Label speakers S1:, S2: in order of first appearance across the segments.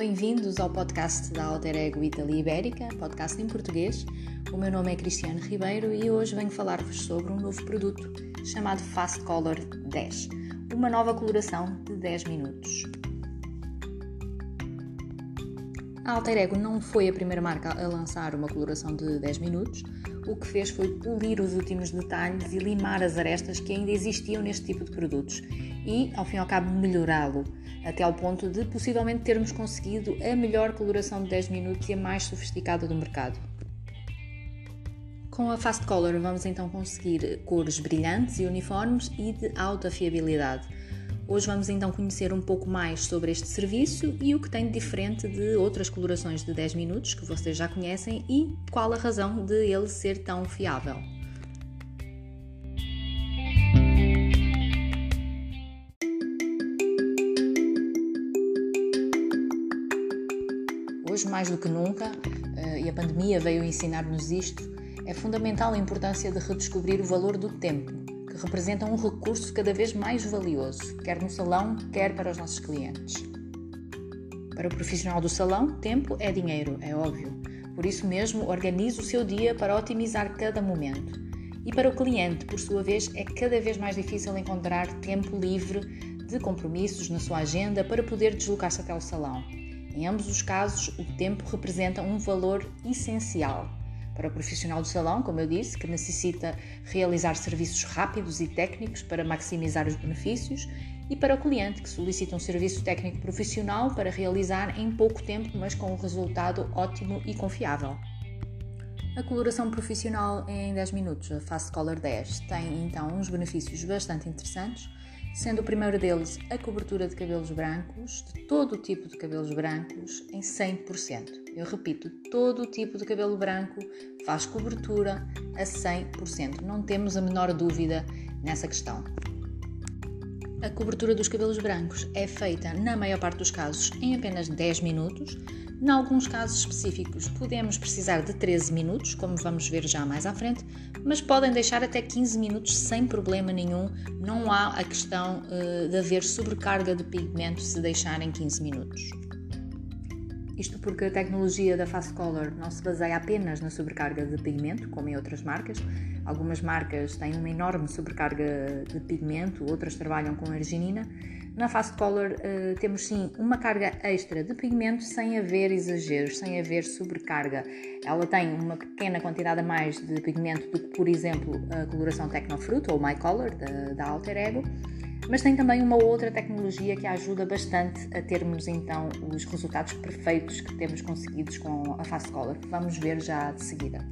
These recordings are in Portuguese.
S1: bem-vindos ao podcast da Alter Ego Italia Ibérica, podcast em português. O meu nome é Cristiano Ribeiro e hoje venho falar-vos sobre um novo produto chamado Fast Color 10, uma nova coloração de 10 minutos. A Alter Ego não foi a primeira marca a lançar uma coloração de 10 minutos, o que fez foi polir os últimos detalhes e limar as arestas que ainda existiam neste tipo de produtos e, ao fim e ao cabo, melhorá-lo até ao ponto de possivelmente termos conseguido a melhor coloração de 10 minutos e a mais sofisticada do mercado. Com a Fast Color vamos então conseguir cores brilhantes e uniformes e de alta fiabilidade. Hoje vamos então conhecer um pouco mais sobre este serviço e o que tem de diferente de outras colorações de 10 minutos que vocês já conhecem e qual a razão de ele ser tão fiável. Hoje, mais do que nunca, eh, e a pandemia veio ensinar-nos isto, é fundamental a importância de redescobrir o valor do tempo, que representa um recurso cada vez mais valioso, quer no salão, quer para os nossos clientes. Para o profissional do salão, tempo é dinheiro, é óbvio. Por isso mesmo, organize o seu dia para otimizar cada momento. E para o cliente, por sua vez, é cada vez mais difícil encontrar tempo livre de compromissos na sua agenda para poder deslocar-se até o salão. Em ambos os casos, o tempo representa um valor essencial. Para o profissional do salão, como eu disse, que necessita realizar serviços rápidos e técnicos para maximizar os benefícios, e para o cliente, que solicita um serviço técnico profissional para realizar em pouco tempo, mas com um resultado ótimo e confiável. A coloração profissional em 10 minutos, a Fast Color 10, tem então uns benefícios bastante interessantes sendo o primeiro deles a cobertura de cabelos brancos, de todo o tipo de cabelos brancos, em 100%. Eu repito, todo o tipo de cabelo branco faz cobertura a 100%. Não temos a menor dúvida nessa questão. A cobertura dos cabelos brancos é feita, na maior parte dos casos, em apenas 10 minutos. Em alguns casos específicos, podemos precisar de 13 minutos, como vamos ver já mais à frente, mas podem deixar até 15 minutos sem problema nenhum. Não há a questão uh, de haver sobrecarga de pigmento se deixarem 15 minutos. Isto porque a tecnologia da Fast Color não se baseia apenas na sobrecarga de pigmento, como em outras marcas. Algumas marcas têm uma enorme sobrecarga de pigmento, outras trabalham com arginina. Na Fast Color uh, temos sim uma carga extra de pigmento sem haver exageros, sem haver sobrecarga. Ela tem uma pequena quantidade a mais de pigmento do que, por exemplo, a coloração Technofruit ou My Color da, da Alter Ego mas tem também uma outra tecnologia que ajuda bastante a termos então os resultados perfeitos que temos conseguidos com a Fast Color, vamos ver já de seguida.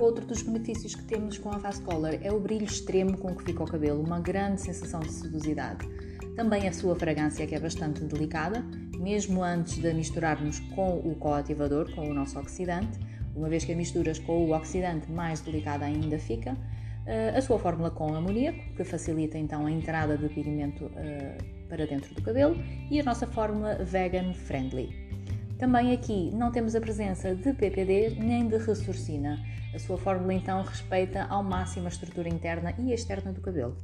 S1: Outro dos benefícios que temos com a Fast Color é o brilho extremo com que fica o cabelo, uma grande sensação de sedosidade. Também a sua fragrância, que é bastante delicada, mesmo antes de misturarmos com o coativador, com o nosso oxidante, uma vez que a misturas com o oxidante, mais delicada ainda fica. Eh, a sua fórmula com amoníaco, que facilita então a entrada de pigmento uh, para dentro do cabelo, e a nossa fórmula vegan friendly. Também aqui não temos a presença de PPD nem de ressorcina. A sua fórmula então respeita ao máximo a estrutura interna e externa do cabelo.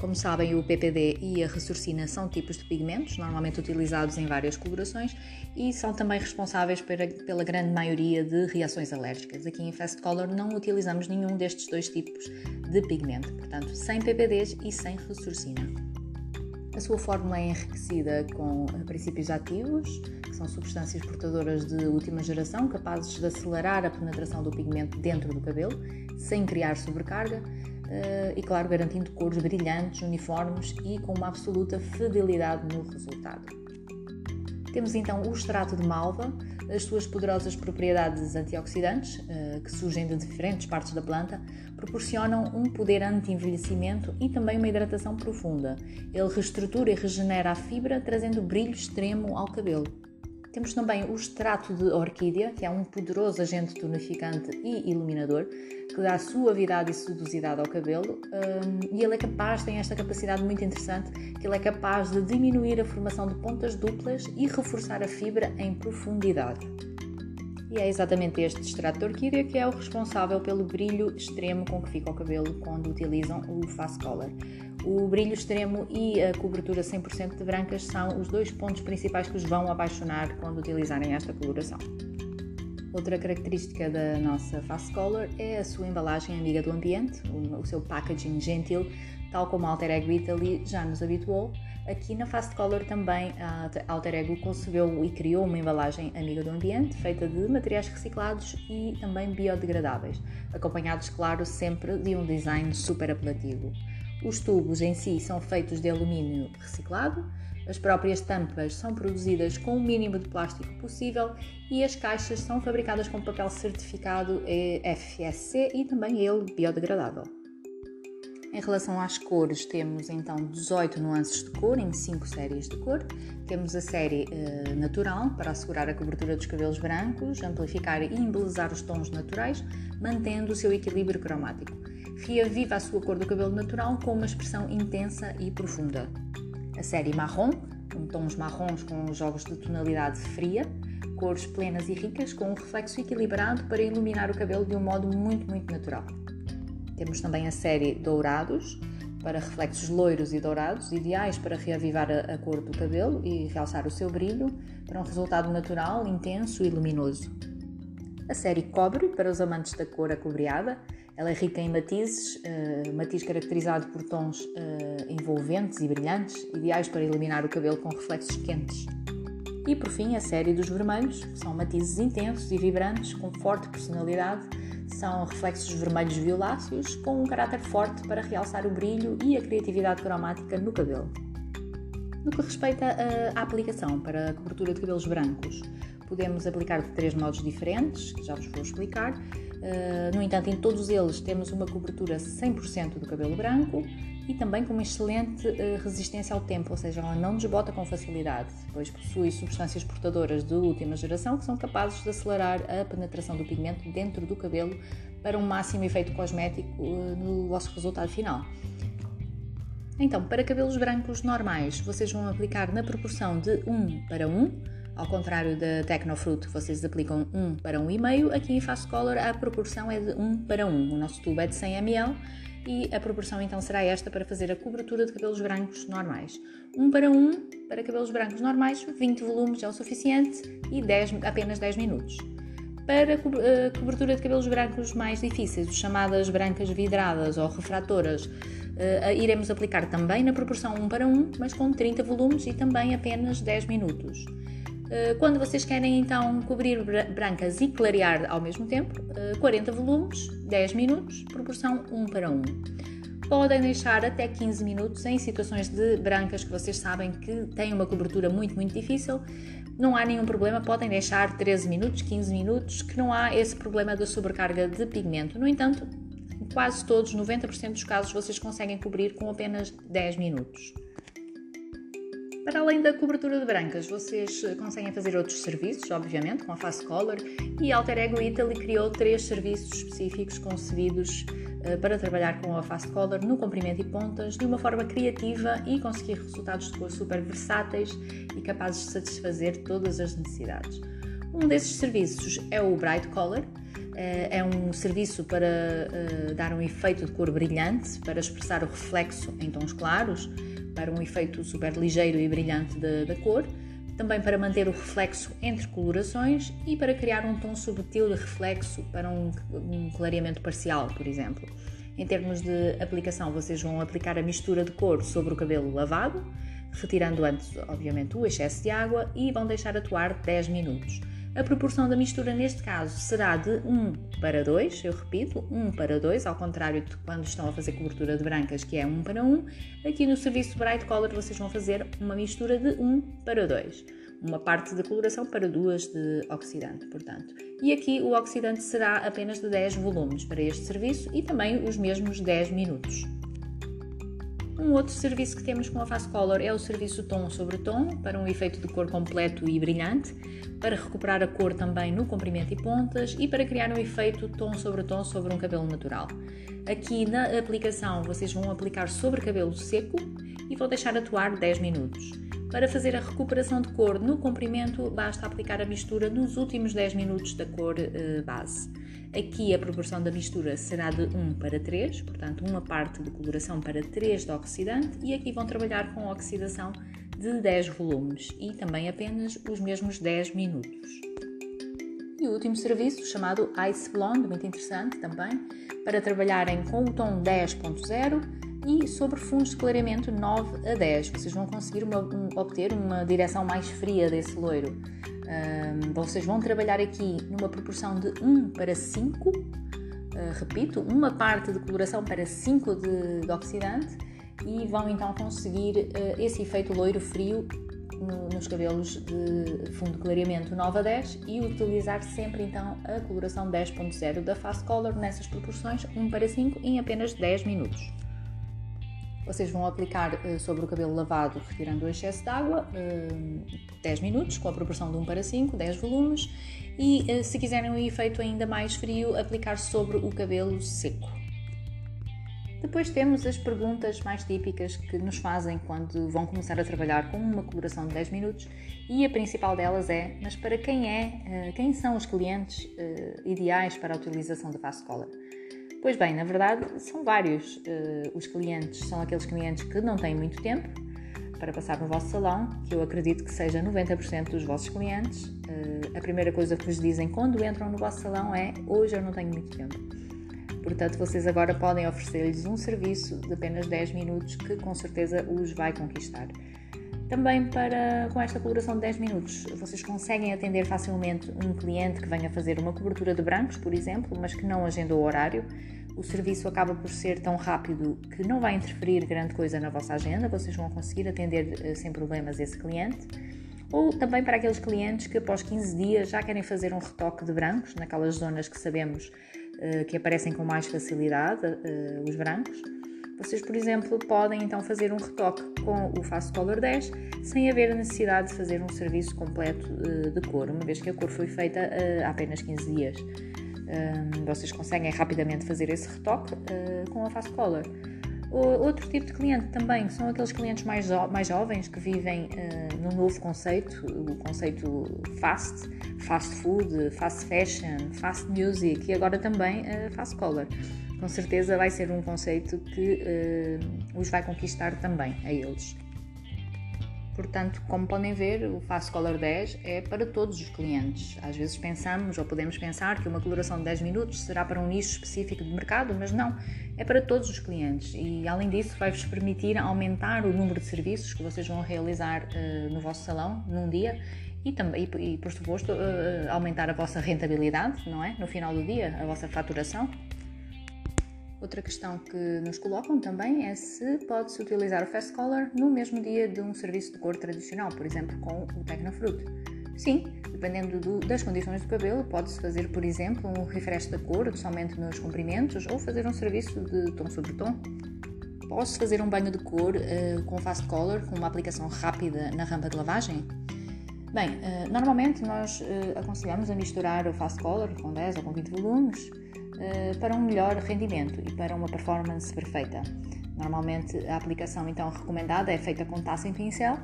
S1: Como sabem, o PPD e a ressorcina são tipos de pigmentos, normalmente utilizados em várias colorações, e são também responsáveis pela grande maioria de reações alérgicas. Aqui em Fast Color não utilizamos nenhum destes dois tipos de pigmento, portanto, sem PPDs e sem ressorcina. A sua fórmula é enriquecida com princípios ativos, que são substâncias portadoras de última geração, capazes de acelerar a penetração do pigmento dentro do cabelo, sem criar sobrecarga, Uh, e, claro, garantindo cores brilhantes, uniformes e com uma absoluta fidelidade no resultado. Temos então o extrato de malva, as suas poderosas propriedades antioxidantes, uh, que surgem de diferentes partes da planta, proporcionam um poder anti-envelhecimento e também uma hidratação profunda. Ele reestrutura e regenera a fibra, trazendo brilho extremo ao cabelo. Temos também o extrato de orquídea, que é um poderoso agente tonificante e iluminador, que dá suavidade e sedosidade ao cabelo, um, e ele é capaz, tem esta capacidade muito interessante, que ele é capaz de diminuir a formação de pontas duplas e reforçar a fibra em profundidade. E é exatamente este extrato de orquídea que é o responsável pelo brilho extremo com que fica o cabelo quando utilizam o Fast Color. O brilho extremo e a cobertura 100% de brancas são os dois pontos principais que os vão apaixonar quando utilizarem esta coloração. Outra característica da nossa Fast Color é a sua embalagem amiga do ambiente, o seu packaging gentil, tal como a Alter Ego Italy já nos habituou. Aqui na Fast Color também a Alter Ego concebeu e criou uma embalagem amiga do ambiente, feita de materiais reciclados e também biodegradáveis, acompanhados, claro, sempre de um design super apelativo. Os tubos em si são feitos de alumínio reciclado, as próprias tampas são produzidas com o mínimo de plástico possível e as caixas são fabricadas com papel certificado FSC e também ele biodegradável. Em relação às cores, temos então 18 nuances de cor em 5 séries de cor. Temos a série uh, natural para assegurar a cobertura dos cabelos brancos, amplificar e embelezar os tons naturais, mantendo o seu equilíbrio cromático reaviva a sua cor do cabelo natural com uma expressão intensa e profunda. A série marrom, com tons marrons com jogos de tonalidade fria, cores plenas e ricas com um reflexo equilibrado para iluminar o cabelo de um modo muito, muito natural. Temos também a série dourados, para reflexos loiros e dourados, ideais para reavivar a, a cor do cabelo e realçar o seu brilho, para um resultado natural, intenso e luminoso. A série cobre, para os amantes da cor acobreada, ela é rica em matizes, uh, matiz caracterizado por tons uh, envolventes e brilhantes, ideais para iluminar o cabelo com reflexos quentes. E por fim, a série dos vermelhos, que são matizes intensos e vibrantes, com forte personalidade, são reflexos vermelhos violáceos, com um caráter forte para realçar o brilho e a criatividade cromática no cabelo. No que respeita à aplicação para a cobertura de cabelos brancos, podemos aplicar de três modos diferentes, que já vos vou explicar. Uh, no entanto, em todos eles temos uma cobertura 100% do cabelo branco e também com uma excelente uh, resistência ao tempo, ou seja, ela não desbota com facilidade, pois possui substâncias portadoras de última geração que são capazes de acelerar a penetração do pigmento dentro do cabelo para um máximo efeito cosmético uh, no vosso resultado final. Então, para cabelos brancos normais, vocês vão aplicar na proporção de 1 para 1 ao contrário da Tecnofruit, que vocês aplicam 1 para 1,5, aqui em Fast Color a proporção é de 1 para 1. O nosso tubo é de 100 ml e a proporção então será esta para fazer a cobertura de cabelos brancos normais. 1 para 1 para cabelos brancos normais, 20 volumes é o suficiente e 10, apenas 10 minutos. Para a eh, cobertura de cabelos brancos mais difíceis, chamadas brancas vidradas ou refratoras, uh, iremos aplicar também na proporção 1 para 1, mas com 30 volumes e também apenas 10 minutos. Eh, quando vocês querem então cobrir brancas e clarear ao mesmo tempo, 40 eh, volumes, 10 minutos, proporção 1 para 1. Podem deixar até 15 minutos em situações de brancas que vocês sabem que têm uma cobertura muito, muito difícil. Não há nenhum problema, podem deixar 13 minutos, 15 minutos, que não há esse problema da sobrecarga de pigmento. No entanto, em quase todos, 90% dos casos, vocês conseguem cobrir com apenas 10 minutos. Para além da cobertura de brancas, vocês eh, conseguem fazer outros serviços, obviamente, com a Fast Color, e Alter Ego Italy criou três serviços específicos concebidos uh, para trabalhar com a Fast Color no comprimento e pontas de uma forma criativa e conseguir resultados de cor super versáteis e capazes de satisfazer todas as necessidades. Um desses serviços é o Bright Color, eh, é um serviço para dar um efeito de cor brilhante, para expressar o reflexo em tons claros, para um efeito super ligeiro e brilhante da, da cor, também para manter o reflexo entre colorações e para criar um tom subtil de reflexo para um, um clareamento parcial, por exemplo. Em termos de aplicação, vocês vão aplicar a mistura de cor sobre o cabelo lavado, retirando antes, obviamente, o excesso de água e vão deixar atuar 10 minutos. A proporção da mistura neste caso será de 1 para 2, eu repito, 1 para 2, ao contrário de quando estão a fazer cobertura de brancas, que é 1 para 1. Aqui no serviço Bright Color vocês vão fazer uma mistura de 1 para 2. Uma parte de coloração para duas de oxidante, portanto. E aqui o oxidante será apenas de 10 volumes para este serviço e também os mesmos 10 minutos. Um outro serviço que temos com a Fast Color é o serviço tom sobre tom, para um efeito de cor completo e brilhante, para recuperar a cor também no comprimento e pontas e para criar um efeito tom sobre tom sobre um cabelo natural. Aqui na aplicação vocês vão aplicar sobre cabelo seco e vou deixar atuar 10 minutos. Para fazer a recuperação de cor no comprimento, basta aplicar a mistura nos últimos 10 minutos da cor eh, base. Aqui a proporção da mistura será de 1 para 3, portanto, uma parte de coloração para 3 de oxidante, e aqui vão trabalhar com oxidação de 10 volumes e também apenas os mesmos 10 minutos. E o último serviço, chamado Ice Blonde, muito interessante também, para trabalharem com o tom 10.0 e sobre fundos de clareamento 9 a 10. Vocês vão conseguir uma, um, obter uma direção mais fria desse loiro. Um, vocês vão trabalhar aqui numa proporção de 1 para 5, uh, ah, repito, uma parte de coloração para 5 de, de oxidante e vão então conseguir uh, esse efeito loiro frio no, nos cabelos de fundo de clareamento 9 a 10 e utilizar sempre então a coloração 10.0 da Fast Color nessas proporções 1 para 5 em apenas 10 minutos. Vocês vão aplicar uh, sobre o cabelo lavado, retirando o excesso de água, uh, eh, 10 minutos, com a proporção de 1 para 5, 10 volumes, e uh, se quiserem um efeito ainda mais frio, aplicar sobre o cabelo seco. Depois temos as perguntas mais típicas que nos fazem quando vão começar a trabalhar com uma coloração de 10 minutos e a principal delas é: mas para quem é, quem são os clientes ideais para a utilização da Fast Color? Pois bem, na verdade são vários uh, os clientes, são aqueles clientes que não têm muito tempo para passar no vosso salão, que eu acredito que seja 90% dos vossos clientes. Uh, a primeira coisa que vos dizem quando entram no vosso salão é: hoje eu não tenho muito tempo. Portanto, vocês agora podem oferecer-lhes um serviço de apenas 10 minutos que com certeza os vai conquistar. Também para, com esta coloração de 10 minutos, vocês conseguem atender facilmente um cliente que venha fazer uma cobertura de brancos, por exemplo, mas que não agendou o horário. O serviço acaba por ser tão rápido que não vai interferir grande coisa na vossa agenda, vocês vão conseguir atender eh, sem problemas esse cliente. Ou também para aqueles clientes que após 15 dias já querem fazer um retoque de brancos, naquelas zonas que sabemos uh, que aparecem com mais facilidade, uh, os brancos. Vocês, por exemplo, podem então fazer um retoque com o Fast Color 10 sem haver a necessidade de fazer um serviço completo uh, de cor, uma vez que a cor foi feita há apenas 15 dias. vocês conseguem rapidamente fazer esse retoque com a Fast Color. Outro tipo de cliente também são aqueles clientes mais, jo mais jovens que vivem uh, num novo conceito, o conceito fast, fast food, fast fashion, fast music e agora também uh, fast color. Com certeza vai ser um conceito que uh, os vai conquistar também a eles. Portanto, como podem ver, o Fast Color 10 é para todos os clientes. Às vezes pensamos ou podemos pensar que uma coloração de 10 minutos será para um nicho específico de mercado, mas não, é para todos os clientes e além disso vai-vos permitir aumentar o número de serviços que vocês vão realizar uh, no vosso salão num dia e também, e, por suposto, uh, aumentar a vossa rentabilidade, não é? No final do dia, a vossa faturação. Outra questão que nos colocam também é se pode-se utilizar o Fast Color no mesmo dia de um serviço de cor tradicional, por exemplo, com o Tecnofruit. Sim, dependendo do, das condições do cabelo, pode-se fazer, por exemplo, um refresh da cor somente nos comprimentos ou fazer um serviço de tom sobre tom. Posso fazer um banho de cor uh, com Fast Color, com uma aplicação rápida na rampa de lavagem? Bem, uh, normalmente nós uh, aconselhamos a misturar o Fast Color com 10 ou com 20 volumes para um melhor rendimento e para uma performance perfeita. Normalmente a aplicação então recomendada é feita com taça em pincel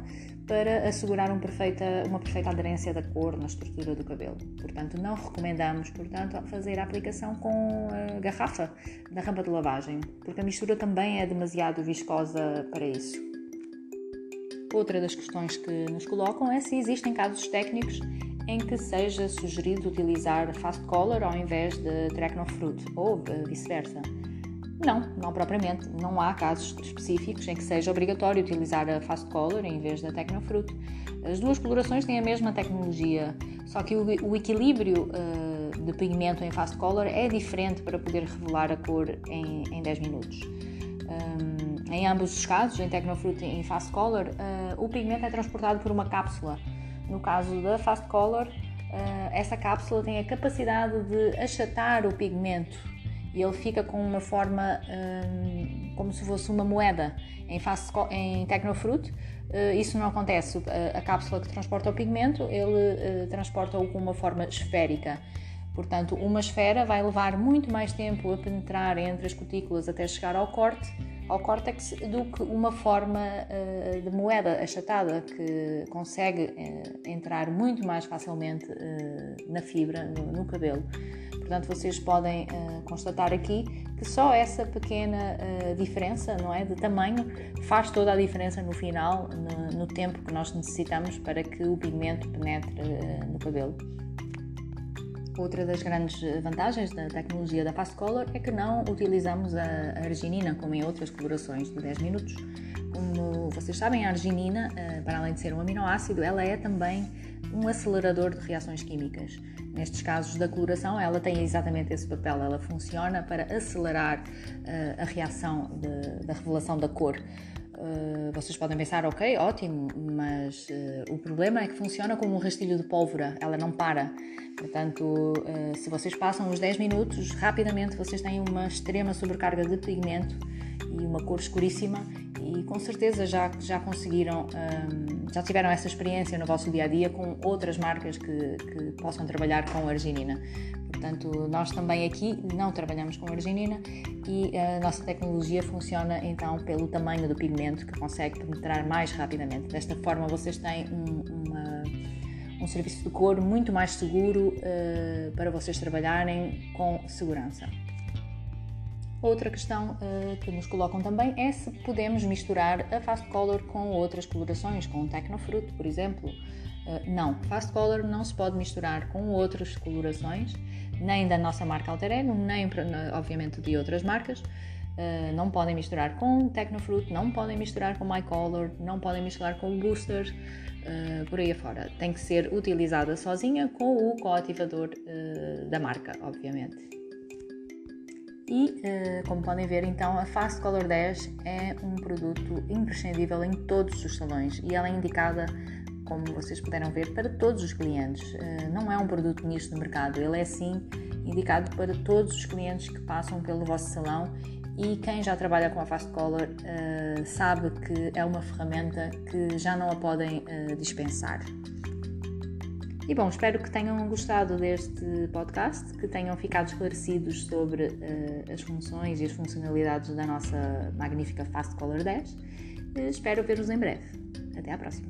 S1: para assegurar um perfeita, uma perfeita aderência da cor na estrutura do cabelo. Portanto, não recomendamos portanto, fazer a aplicação com a garrafa na rampa de lavagem, porque a mistura também é demasiado viscosa para isso. Outra das questões que nos colocam é se existem casos técnicos em que seja sugerido utilizar Fast Color ao invés de Trecnofruit ou vice-versa. Não, não propriamente. Não há casos específicos em que seja obrigatório utilizar a Fast Color em vez da Tecnofruit. As duas colorações têm a mesma tecnologia, só que o, equilíbrio uh, de pigmento em Fast Color é diferente para poder revelar a cor em, em 10 minutos. Um, em ambos os casos, em Tecnofruit e em Fast Color, uh, o pigmento é transportado por uma cápsula. No caso da Fast Color, uh, essa cápsula tem a capacidade de achatar o pigmento e ele fica com uma forma um, como se fosse uma moeda. Em, Fast, em Tecnofruit, uh, isso não acontece. A, cápsula que transporta o pigmento, ele transporta-o com uma forma esférica. Portanto, uma esfera vai levar muito mais tempo a penetrar entre as cutículas até chegar ao corte ao córtex do que uma forma uh, de moeda achatada que consegue uh, entrar muito mais facilmente uh, na fibra, no, no, cabelo. Portanto, vocês podem constatar aqui que só essa pequena diferença, não é, de tamanho, faz toda a diferença no final, no, no tempo que nós necessitamos para que o pigmento penetre no cabelo. Outra das grandes vantagens da tecnologia da Fast Color é que não utilizamos a arginina como em outras colorações de 10 minutos. Como vocês sabem, a arginina, para além de ser um aminoácido, ela é também um acelerador de reações químicas. Nestes casos da coloração, ela tem exatamente esse papel, ela funciona para acelerar uh, a reação de, da revelação da cor. Uh, vocês podem pensar, ok, ótimo, mas uh, o problema é que funciona como um rastilho de pólvora, ela não para. Portanto, se vocês passam os 10 minutos, rapidamente vocês têm uma extrema sobrecarga de pigmento e uma cor escuríssima e com certeza já, já conseguiram, um, já tiveram essa experiência no vosso dia a dia com outras marcas que, que possam trabalhar com arginina. Portanto, nós também aqui não trabalhamos com arginina e a nossa tecnologia funciona então pelo tamanho do pigmento que consegue penetrar mais rapidamente. Desta forma, vocês têm um, uma, um serviço de cor muito mais seguro uh, para vocês trabalharem com segurança. Outra questão uh, que nos colocam também é se podemos misturar a Fast Color com outras colorações, com o Tecnofruit, por exemplo. Uh, não, Fast Color não se pode misturar com outras colorações, nem da nossa marca Alter Ego, nem obviamente de outras marcas. Uh, não podem misturar com Tecnofruit, não podem misturar com MyColor, não podem misturar com Booster, uh, por aí afora. Tem que ser utilizada sozinha com o coativador uh, da marca, obviamente. E, eh, como podem ver, então, a Fast Color 10 é um produto imprescindível em todos os salões e ela é indicada, como vocês puderam ver, para todos os clientes. Eh, não é um produto nicho de mercado, ele é sim indicado para todos os clientes que passam pelo vosso salão e quem já trabalha com a Fast Color uh, sabe que é uma ferramenta que já não a podem dispensar. E bom, espero que tenham gostado deste podcast, que tenham ficado esclarecidos sobre uh, as funções e as funcionalidades da nossa magnífica Fast Color 10. Uh, espero ver-vos em breve. Até à próxima!